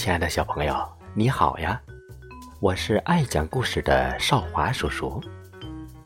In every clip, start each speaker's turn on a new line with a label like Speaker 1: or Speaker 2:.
Speaker 1: 亲爱的小朋友，你好呀！我是爱讲故事的少华叔叔。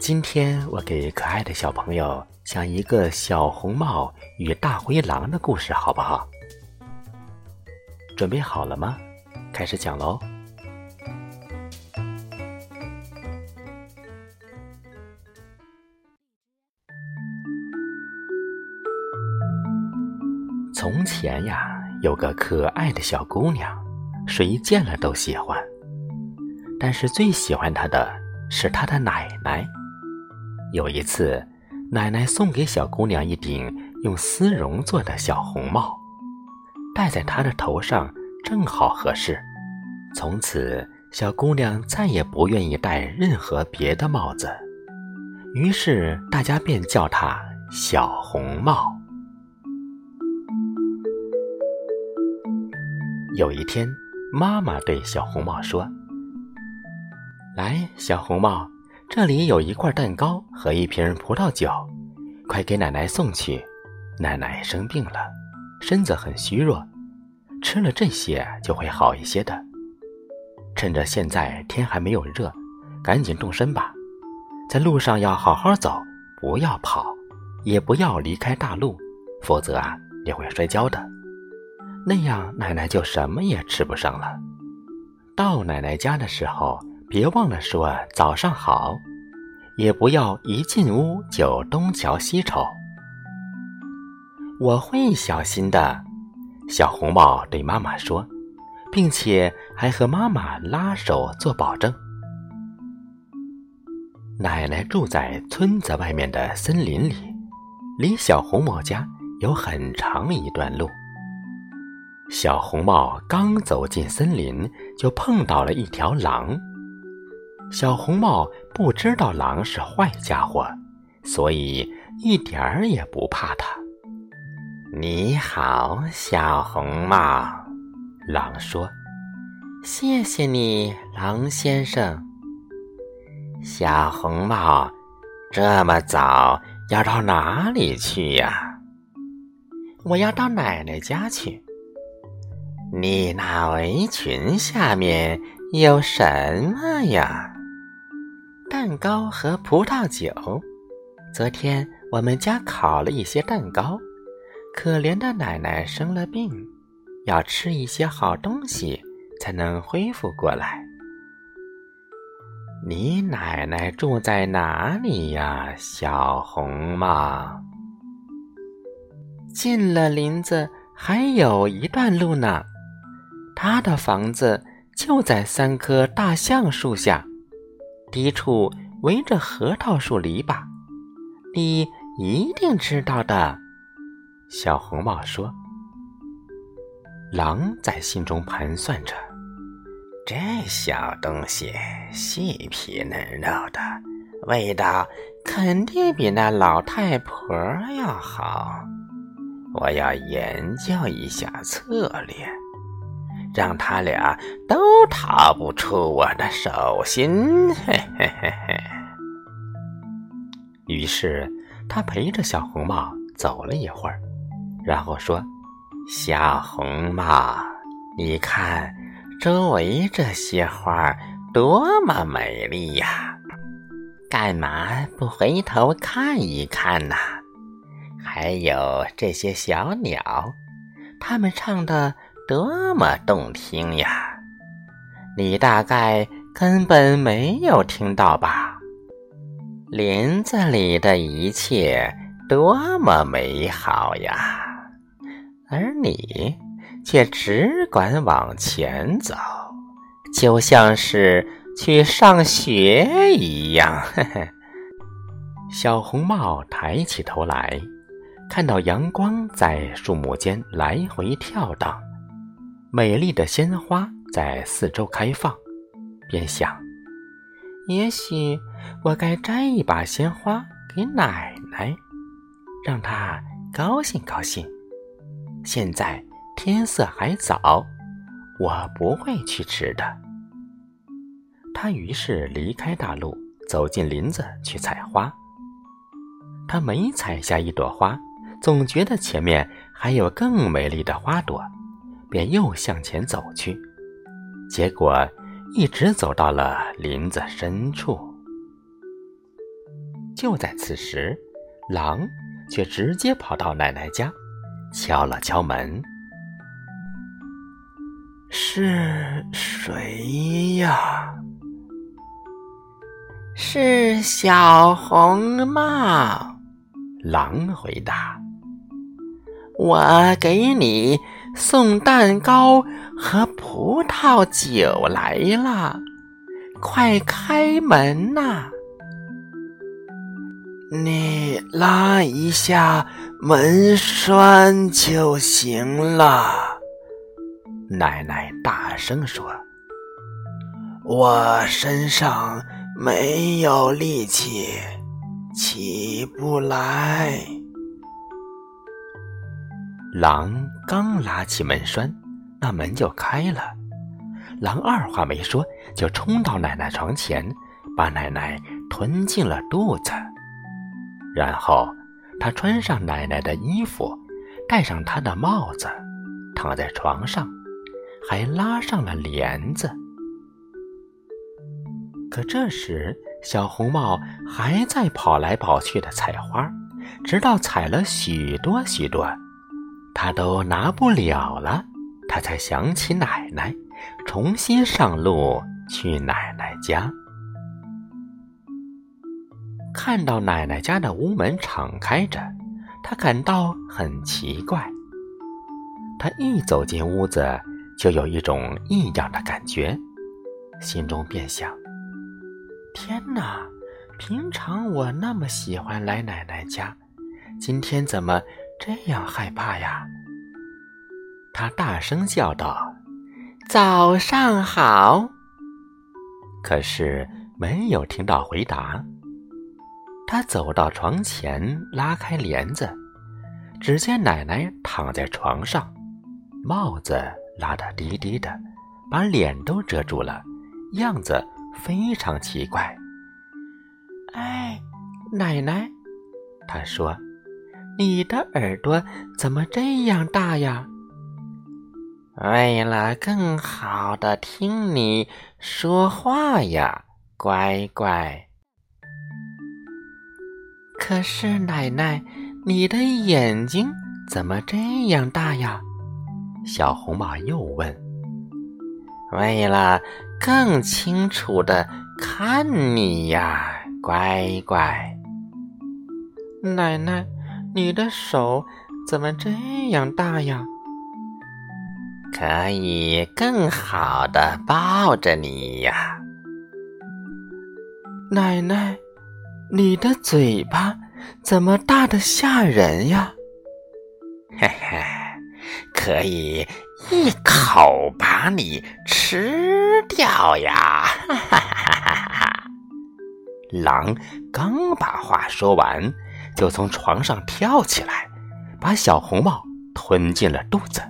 Speaker 1: 今天我给可爱的小朋友讲一个小红帽与大灰狼的故事，好不好？准备好了吗？开始讲喽！从前呀，有个可爱的小姑娘，谁见了都喜欢。但是最喜欢她的是她的奶奶。有一次，奶奶送给小姑娘一顶用丝绒做的小红帽，戴在她的头上正好合适。从此，小姑娘再也不愿意戴任何别的帽子，于是大家便叫她小红帽。有一天，妈妈对小红帽说：“来，小红帽，这里有一块蛋糕和一瓶葡萄酒，快给奶奶送去。奶奶生病了，身子很虚弱，吃了这些就会好一些的。趁着现在天还没有热，赶紧动身吧。在路上要好好走，不要跑，也不要离开大路，否则啊，你会摔跤的。”那样，奶奶就什么也吃不上了。到奶奶家的时候，别忘了说早上好，也不要一进屋就东瞧西瞅。我会小心的，小红帽对妈妈说，并且还和妈妈拉手做保证。奶奶住在村子外面的森林里，离小红帽家有很长一段路。小红帽刚走进森林，就碰到了一条狼。小红帽不知道狼是坏家伙，所以一点儿也不怕它。你好，小红帽，狼说：“谢谢你，狼先生。”小红帽，这么早要到哪里去呀？我要到奶奶家去。你那围裙下面有什么呀？蛋糕和葡萄酒。昨天我们家烤了一些蛋糕。可怜的奶奶生了病，要吃一些好东西才能恢复过来。你奶奶住在哪里呀，小红帽？进了林子还有一段路呢。他的房子就在三棵大橡树下，低处围着核桃树篱笆，你一定知道的。小红帽说：“狼在心中盘算着，这小东西细皮嫩肉的，味道肯定比那老太婆要好。我要研究一下策略。”让他俩都逃不出我的手心，嘿嘿嘿嘿。于是他陪着小红帽走了一会儿，然后说：“小红帽，你看周围这些花多么美丽呀，干嘛不回头看一看呢？还有这些小鸟，它们唱的……”多么动听呀！你大概根本没有听到吧？林子里的一切多么美好呀！而你却只管往前走，就像是去上学一样。小红帽抬起头来，看到阳光在树木间来回跳荡。美丽的鲜花在四周开放，便想：也许我该摘一把鲜花给奶奶，让她高兴高兴。现在天色还早，我不会去迟的。他于是离开大路，走进林子去采花。他每采下一朵花，总觉得前面还有更美丽的花朵。便又向前走去，结果一直走到了林子深处。就在此时，狼却直接跑到奶奶家，敲了敲门：“是谁呀？”“是小红帽。”狼回答。我给你送蛋糕和葡萄酒来了，快开门呐！你拉一下门栓就行了。奶奶大声说：“我身上没有力气，起不来。”狼刚拉起门栓，那门就开了。狼二话没说，就冲到奶奶床前，把奶奶吞进了肚子。然后，他穿上奶奶的衣服，戴上她的帽子，躺在床上，还拉上了帘子。可这时，小红帽还在跑来跑去的采花，直到采了许多许多。他都拿不了了，他才想起奶奶，重新上路去奶奶家。看到奶奶家的屋门敞开着，他感到很奇怪。他一走进屋子，就有一种异样的感觉，心中便想：天哪，平常我那么喜欢来奶奶家，今天怎么？这样害怕呀！他大声叫道：“早上好！”可是没有听到回答。他走到床前，拉开帘子，只见奶奶躺在床上，帽子拉得低低的，把脸都遮住了，样子非常奇怪。哎，奶奶，他说。你的耳朵怎么这样大呀？为了更好的听你说话呀，乖乖。可是奶奶，你的眼睛怎么这样大呀？小红帽又问。为了更清楚的看你呀，乖乖。奶奶。你的手怎么这样大呀？可以更好的抱着你呀，奶奶。你的嘴巴怎么大的吓人呀？嘿嘿，可以一口把你吃掉呀！哈哈哈哈哈！狼刚把话说完。就从床上跳起来，把小红帽吞进了肚子。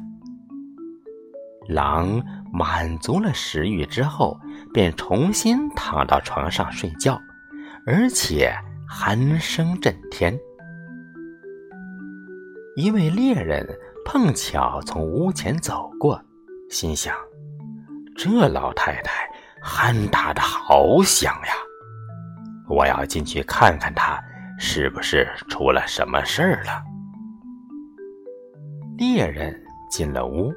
Speaker 1: 狼满足了食欲之后，便重新躺到床上睡觉，而且鼾声震天。一位猎人碰巧从屋前走过，心想：这老太太鼾打的好响呀，我要进去看看她。是不是出了什么事儿了？猎人进了屋，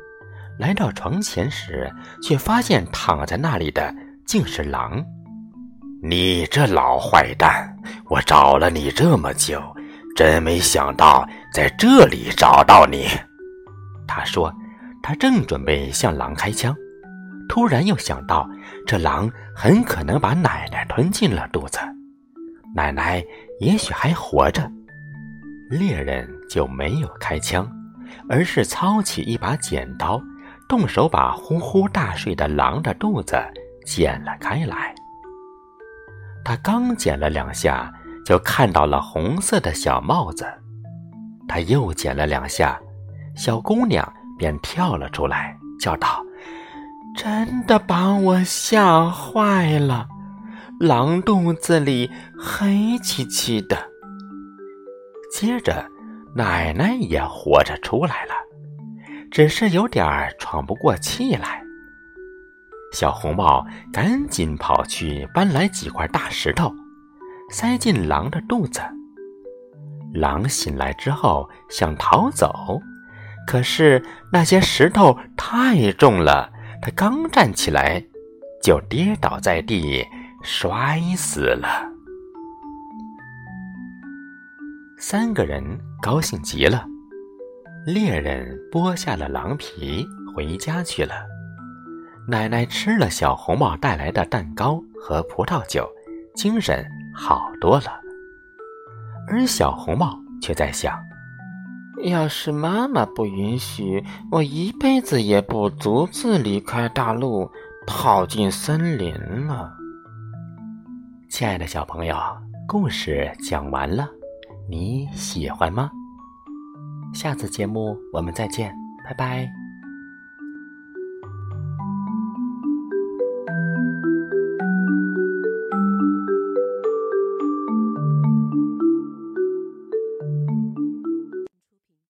Speaker 1: 来到床前时，却发现躺在那里的竟是狼。你这老坏蛋，我找了你这么久，真没想到在这里找到你。他说，他正准备向狼开枪，突然又想到，这狼很可能把奶奶吞进了肚子。奶奶也许还活着，猎人就没有开枪，而是操起一把剪刀，动手把呼呼大睡的狼的肚子剪了开来。他刚剪了两下，就看到了红色的小帽子。他又剪了两下，小姑娘便跳了出来，叫道：“真的把我吓坏了。”狼肚子里黑漆漆的。接着，奶奶也活着出来了。只是有点喘不过气来。小红帽赶紧跑去搬来几块大石头，塞进狼的肚子。狼醒来之后想逃走，可是那些石头太重了，它刚站起来就跌倒在地，摔死了。三个人高兴极了，猎人剥下了狼皮，回家去了。奶奶吃了小红帽带来的蛋糕和葡萄酒，精神好多了。而小红帽却在想：
Speaker 2: 要是妈妈不允许，我一辈子也不独自离开大陆，跑进森林了。
Speaker 1: 亲爱的小朋友，故事讲完了，你喜欢吗？下次节目我们再见，拜拜。